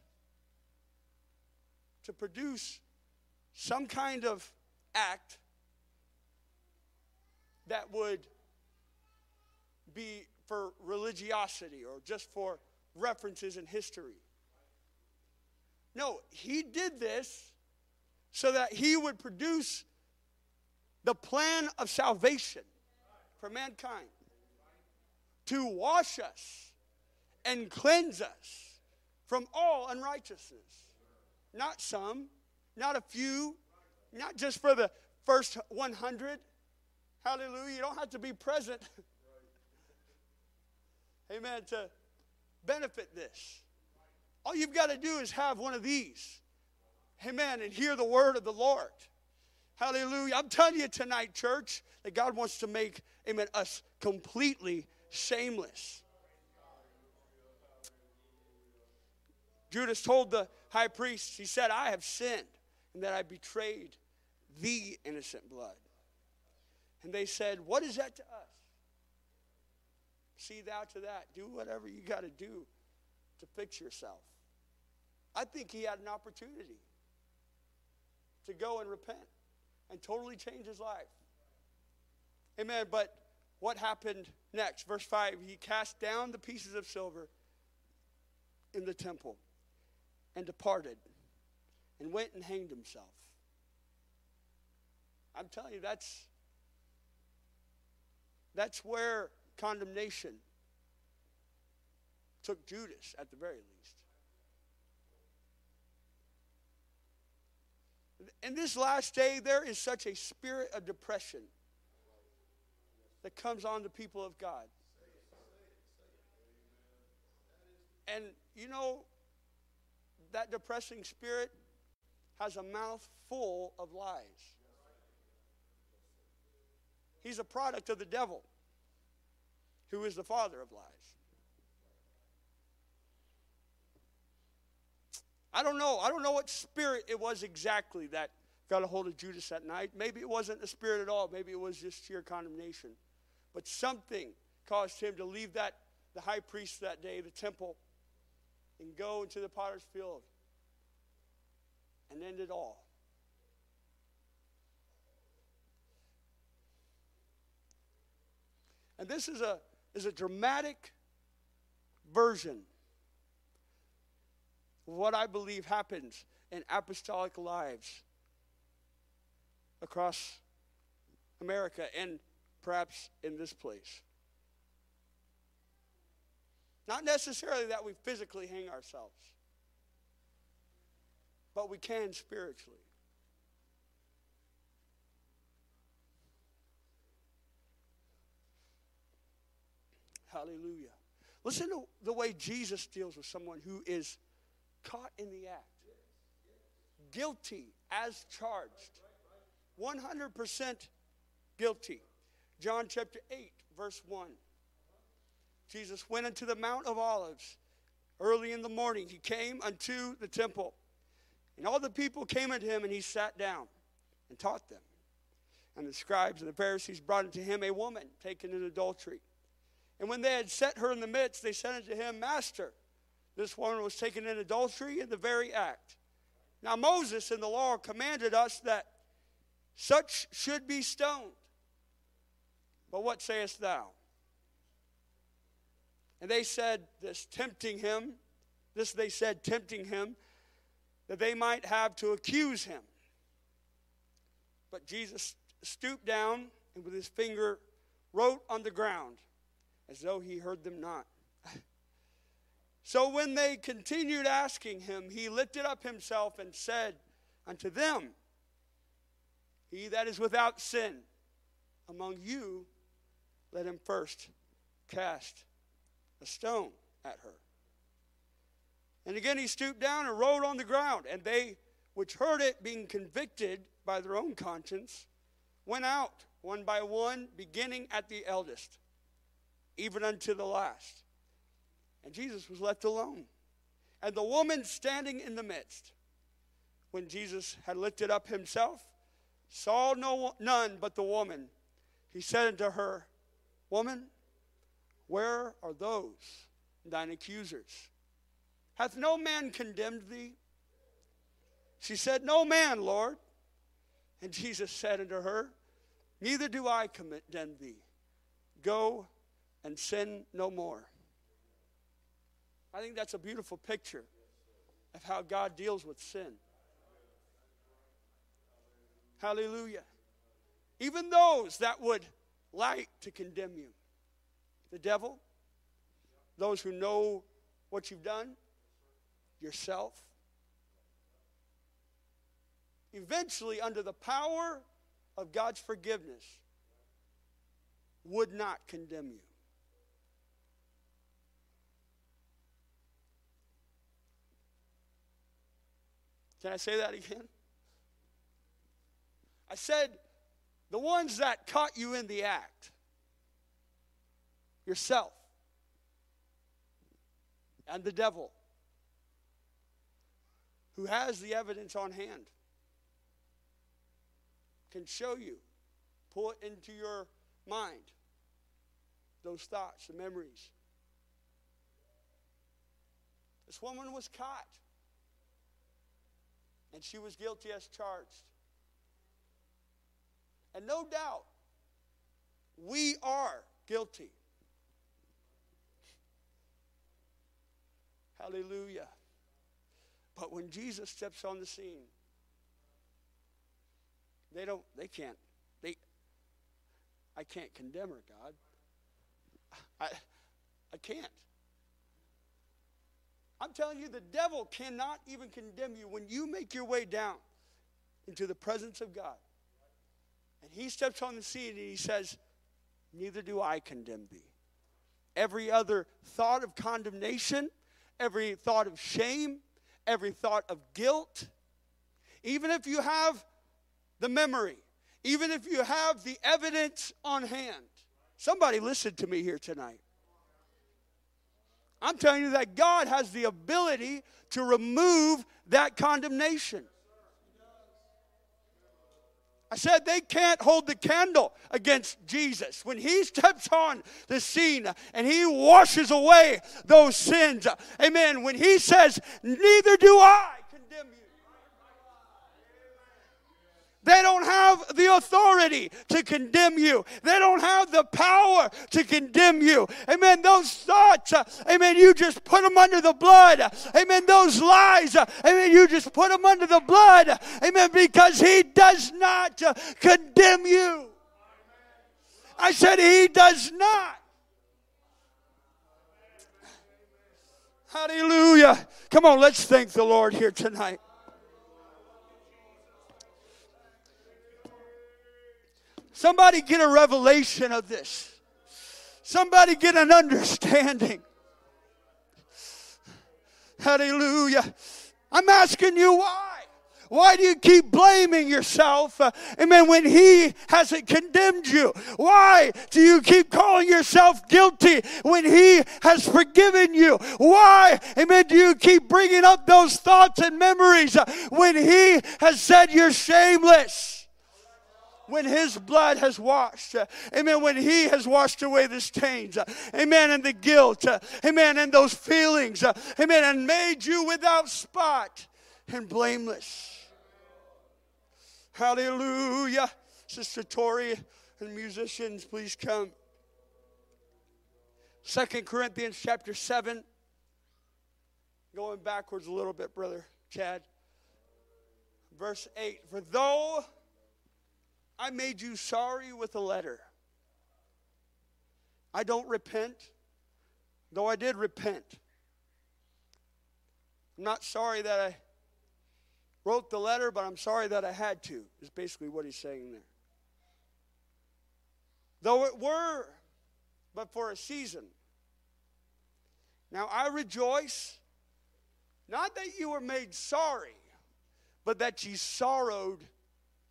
to produce some kind of act that would be for religiosity or just for references in history. No, he did this so that he would produce the plan of salvation for mankind to wash us and cleanse us from all unrighteousness. Not some, not a few, not just for the first 100. Hallelujah. You don't have to be present. Amen. To benefit this. All you've got to do is have one of these. Amen. And hear the word of the Lord. Hallelujah. I'm telling you tonight, church, that God wants to make, amen, us completely shameless. Judas told the high priest, he said, I have sinned and that I betrayed the innocent blood. And they said, What is that to us? See thou to that. Do whatever you got to do to fix yourself. I think he had an opportunity to go and repent and totally change his life. Amen. But what happened next? Verse 5 He cast down the pieces of silver in the temple and departed and went and hanged himself. I'm telling you, that's, that's where condemnation took Judas at the very least. In this last day, there is such a spirit of depression that comes on the people of God. And you know, that depressing spirit has a mouth full of lies. He's a product of the devil, who is the father of lies. I don't know. I don't know what spirit it was exactly that got a hold of Judas that night. Maybe it wasn't a spirit at all. Maybe it was just sheer condemnation. But something caused him to leave that the high priest that day, the temple, and go into the potter's field and end it all. And this is a, is a dramatic version of what I believe happens in apostolic lives across America and perhaps in this place. Not necessarily that we physically hang ourselves, but we can spiritually. Hallelujah. Listen to the way Jesus deals with someone who is caught in the act, guilty as charged, 100% guilty. John chapter 8, verse 1. Jesus went unto the Mount of Olives. Early in the morning, he came unto the temple. And all the people came unto him, and he sat down and taught them. And the scribes and the Pharisees brought unto him a woman taken in adultery. And when they had set her in the midst, they said unto him, Master, this woman was taken in adultery in the very act. Now Moses in the law commanded us that such should be stoned. But what sayest thou? And they said this, tempting him, this they said, tempting him, that they might have to accuse him. But Jesus stooped down and with his finger wrote on the ground as though he heard them not. so when they continued asking him, he lifted up himself and said unto them, He that is without sin among you, let him first cast a stone at her. And again he stooped down and wrote on the ground. And they which heard it, being convicted by their own conscience, went out one by one, beginning at the eldest, even unto the last. And Jesus was left alone. And the woman standing in the midst, when Jesus had lifted up himself, saw no none but the woman. He said unto her, Woman, where are those thine accusers? Hath no man condemned thee? She said, No man, Lord. And Jesus said unto her, Neither do I condemn thee. Go and sin no more. I think that's a beautiful picture of how God deals with sin. Hallelujah. Even those that would like to condemn you. The devil, those who know what you've done, yourself. Eventually, under the power of God's forgiveness, would not condemn you. Can I say that again? I said, the ones that caught you in the act, yourself, and the devil, who has the evidence on hand, can show you, pull it into your mind, those thoughts, the memories. This woman was caught, and she was guilty as charged. And no doubt, we are guilty. Hallelujah. But when Jesus steps on the scene, they don't, they can't, they, I can't condemn her, God. I, I can't. I'm telling you, the devil cannot even condemn you when you make your way down into the presence of God. And he steps on the scene and he says, Neither do I condemn thee. Every other thought of condemnation, every thought of shame, every thought of guilt, even if you have the memory, even if you have the evidence on hand. Somebody listen to me here tonight. I'm telling you that God has the ability to remove that condemnation. I said they can't hold the candle against Jesus. When he steps on the scene and he washes away those sins, amen. When he says, Neither do I condemn you, they don't have the authority to condemn you. They don't have the power to condemn you. Amen. Those thoughts, uh, amen, you just put them under the blood. Amen. Those lies, uh, amen, you just put them under the blood. Amen. Because he does not uh, condemn you. I said, He does not. Hallelujah. Come on, let's thank the Lord here tonight. Somebody get a revelation of this. Somebody get an understanding. Hallelujah. I'm asking you why. Why do you keep blaming yourself? Uh, amen. When he hasn't condemned you, why do you keep calling yourself guilty when he has forgiven you? Why, amen, do you keep bringing up those thoughts and memories uh, when he has said you're shameless? When his blood has washed. Amen. When he has washed away the stains. Amen. And the guilt. Amen. And those feelings. Amen. And made you without spot and blameless. Hallelujah. Sister Tori and musicians, please come. Second Corinthians chapter 7. Going backwards a little bit, brother Chad. Verse 8. For though I made you sorry with a letter. I don't repent, though I did repent. I'm not sorry that I wrote the letter, but I'm sorry that I had to, is basically what he's saying there. Though it were but for a season. Now I rejoice, not that you were made sorry, but that ye sorrowed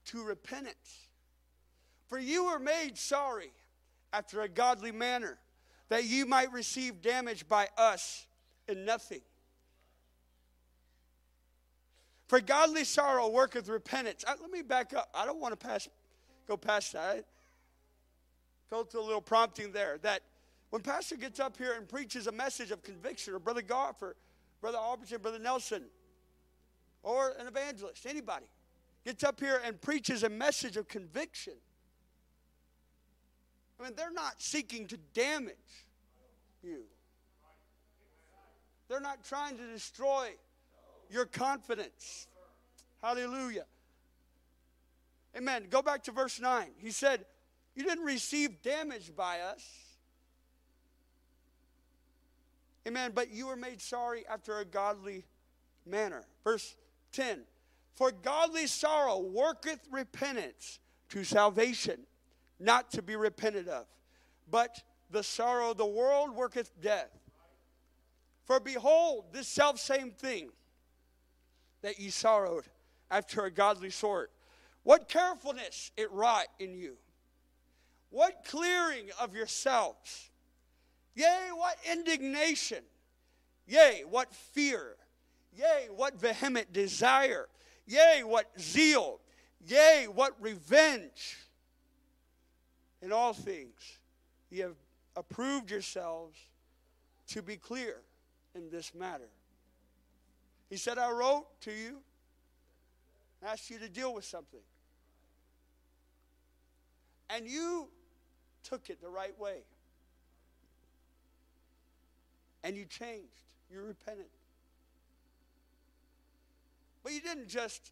to repentance. For you were made sorry after a godly manner, that you might receive damage by us in nothing. For godly sorrow worketh repentance. I, let me back up. I don't want to pass, go past that. I felt a little prompting there that when Pastor gets up here and preaches a message of conviction, or Brother Goff, or Brother Albertson, Brother Nelson, or an evangelist, anybody, gets up here and preaches a message of conviction, I mean, they're not seeking to damage you. They're not trying to destroy your confidence. Hallelujah. Amen. Go back to verse 9. He said, You didn't receive damage by us. Amen. But you were made sorry after a godly manner. Verse 10 For godly sorrow worketh repentance to salvation, not to be repented of. But the sorrow of the world worketh death. For behold, this self same thing that ye sorrowed after a godly sort, what carefulness it wrought in you, what clearing of yourselves, yea, what indignation, yea, what fear, yea, what vehement desire, yea, what zeal, yea, what revenge. In all things, you have approved yourselves to be clear in this matter. He said, I wrote to you, asked you to deal with something. And you took it the right way. And you changed. You repented. But you didn't just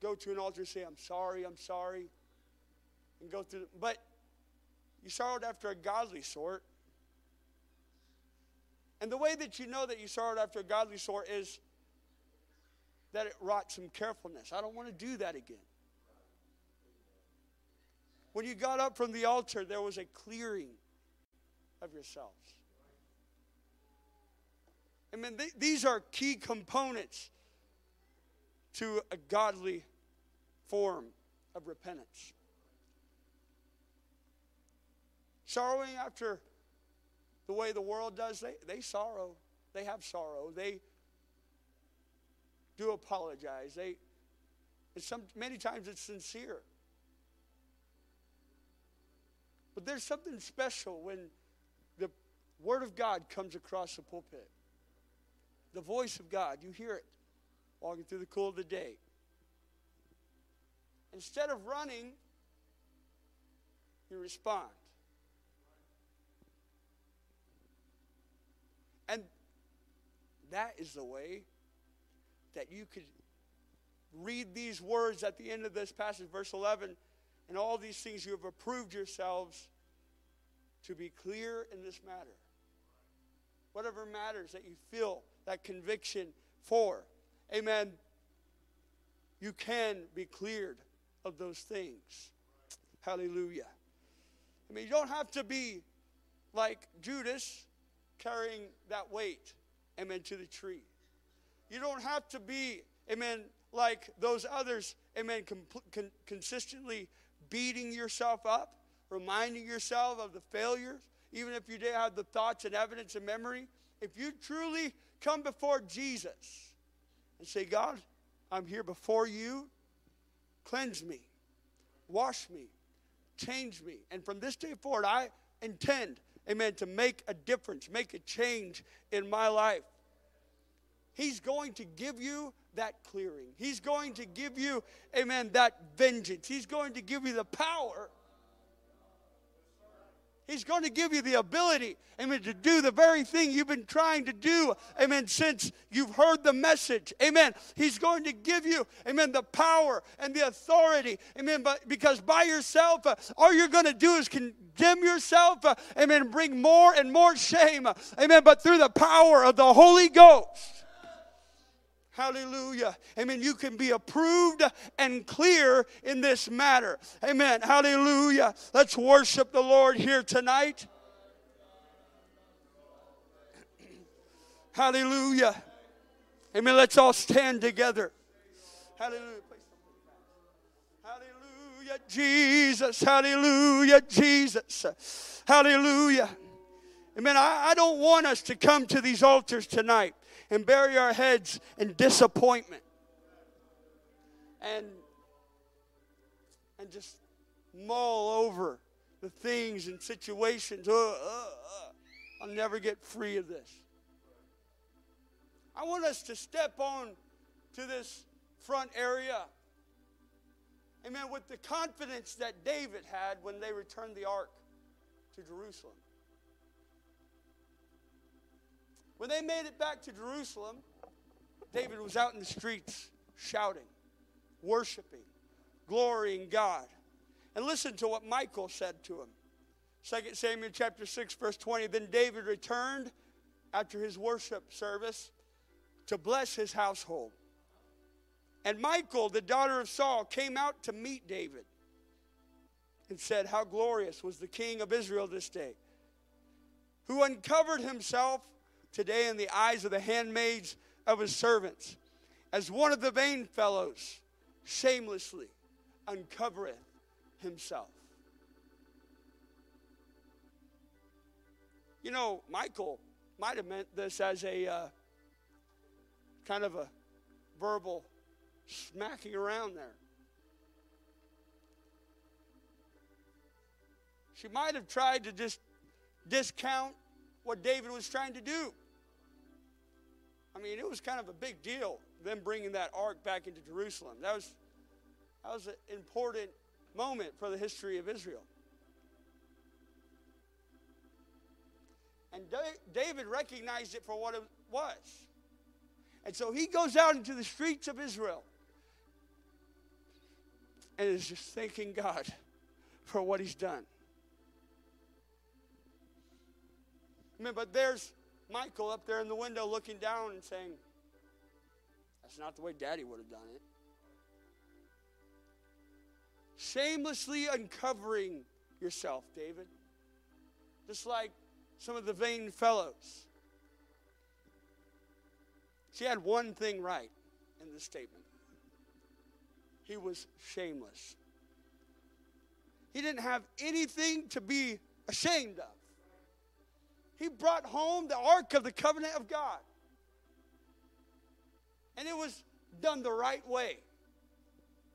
go to an altar and say, I'm sorry, I'm sorry, and go through. But you sorrowed after a godly sort. And the way that you know that you sorrowed after a godly sort is that it wrought some carefulness. I don't want to do that again. When you got up from the altar, there was a clearing of yourselves. I mean, th- these are key components to a godly form of repentance. Sorrowing after the way the world does, they, they sorrow. They have sorrow. They do apologize. They, and some, many times it's sincere. But there's something special when the Word of God comes across the pulpit. The voice of God, you hear it walking through the cool of the day. Instead of running, you respond. And that is the way that you could read these words at the end of this passage, verse 11, and all these things you have approved yourselves to be clear in this matter. Whatever matters that you feel that conviction for, amen, you can be cleared of those things. Hallelujah. I mean, you don't have to be like Judas carrying that weight, amen, to the tree. You don't have to be, amen, like those others, amen, con- consistently beating yourself up, reminding yourself of the failures, even if you did have the thoughts and evidence and memory. If you truly come before Jesus and say, God, I'm here before you, cleanse me, wash me, change me. And from this day forward, I intend amen, to make a difference, make a change in my life. He's going to give you that clearing. He's going to give you, amen, that vengeance. He's going to give you the power He's going to give you the ability, amen, to do the very thing you've been trying to do, amen, since you've heard the message, amen. He's going to give you, amen, the power and the authority, amen, but because by yourself, uh, all you're going to do is condemn yourself, uh, amen, bring more and more shame, uh, amen, but through the power of the Holy Ghost, Hallelujah. Amen. You can be approved and clear in this matter. Amen. Hallelujah. Let's worship the Lord here tonight. Hallelujah. Amen. Let's all stand together. Hallelujah. Hallelujah, Jesus. Hallelujah, Jesus. Hallelujah. Amen. I, I don't want us to come to these altars tonight and bury our heads in disappointment and and just mull over the things and situations. Uh, uh, uh. I'll never get free of this. I want us to step on to this front area. Amen. With the confidence that David had when they returned the ark to Jerusalem. When they made it back to Jerusalem, David was out in the streets shouting, worshiping, glorying God. And listen to what Michal said to him. 2 Samuel chapter 6, verse 20. Then David returned after his worship service to bless his household. And Michal, the daughter of Saul, came out to meet David and said, How glorious was the king of Israel this day, who uncovered himself today in the eyes of the handmaids of his servants, as one of the vain fellows shamelessly uncovereth himself. You know, Michal might have meant this as a uh, kind of a verbal smacking around there. She might have tried to just discount what David was trying to do. I mean, it was kind of a big deal, them bringing that ark back into Jerusalem. That was, that was an important moment for the history of Israel. And David recognized it for what it was. And so he goes out into the streets of Israel and is just thanking God for what he's done. I mean, but there's Michal up there in the window looking down and saying, That's not the way daddy would have done it. Shamelessly uncovering yourself, David. Just like some of the vain fellows. She had one thing right in this statement he was shameless. He didn't have anything to be ashamed of. He brought home the Ark of the Covenant of God. And it was done the right way.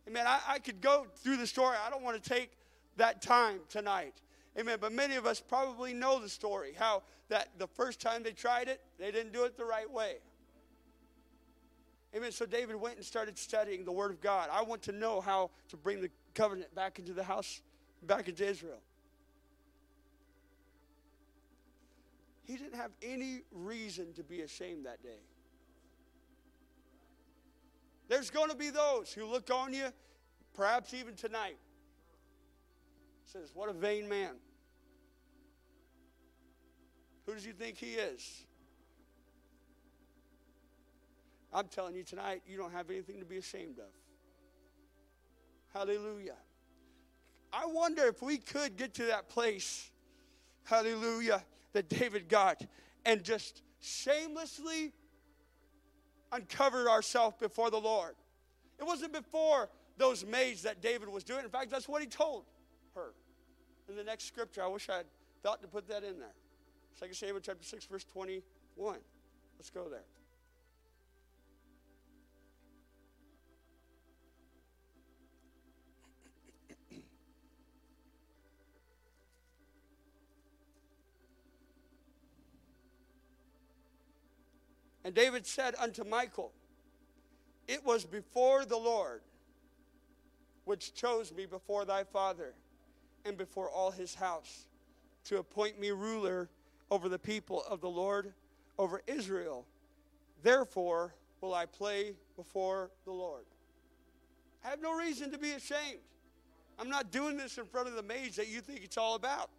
Amen. I, I could go through the story. I don't want to take that time tonight. Amen. But many of us probably know the story how that the first time they tried it, they didn't do it the right way. Amen. So David went and started studying the Word of God. I want to know how to bring the covenant back into the house, back into Israel. He didn't have any reason to be ashamed that day. There's going to be those who look on you, perhaps even tonight, says, What a vain man. Who does he think he is? I'm telling you tonight, you don't have anything to be ashamed of. Hallelujah. I wonder if we could get to that place, hallelujah, that David got and just shamelessly uncovered ourselves before the Lord. It wasn't before those maids that David was doing. In fact, that's what he told her in the next scripture. I wish I had thought to put that in there. 2 Samuel chapter 6, verse 21. Let's go there. And David said unto Michal, It was before the Lord which chose me before thy father and before all his house to appoint me ruler over the people of the Lord, over Israel. Therefore will I play before the Lord. I have no reason to be ashamed. I'm not doing this in front of the maids that you think it's all about.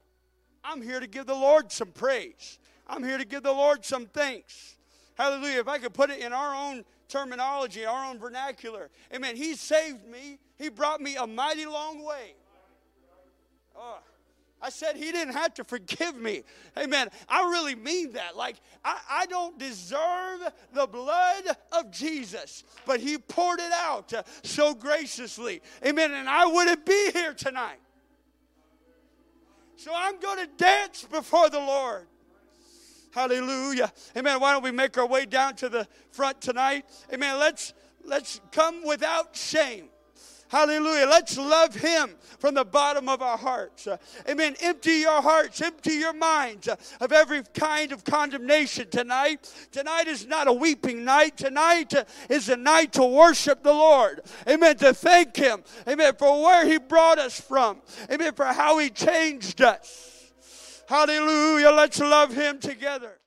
I'm here to give the Lord some praise. I'm here to give the Lord some thanks. Hallelujah. If I could put it in our own terminology, our own vernacular. Amen. He saved me. He brought me a mighty long way. Oh, I said he didn't have to forgive me. Amen. I really mean that. Like, I, I don't deserve the blood of Jesus, but he poured it out uh, so graciously. Amen. And I wouldn't be here tonight. So I'm going to dance before the Lord. Hallelujah. Amen. Why don't we make our way down to the front tonight? Amen. Let's let's come without shame. Hallelujah. Let's love Him from the bottom of our hearts. Uh, amen. Empty your hearts, empty your minds uh, of every kind of condemnation tonight. Tonight is not a weeping night. Tonight uh, is a night to worship the Lord. Amen. To thank Him. Amen. For where He brought us from. Amen. For how He changed us. Hallelujah. Let's love him together.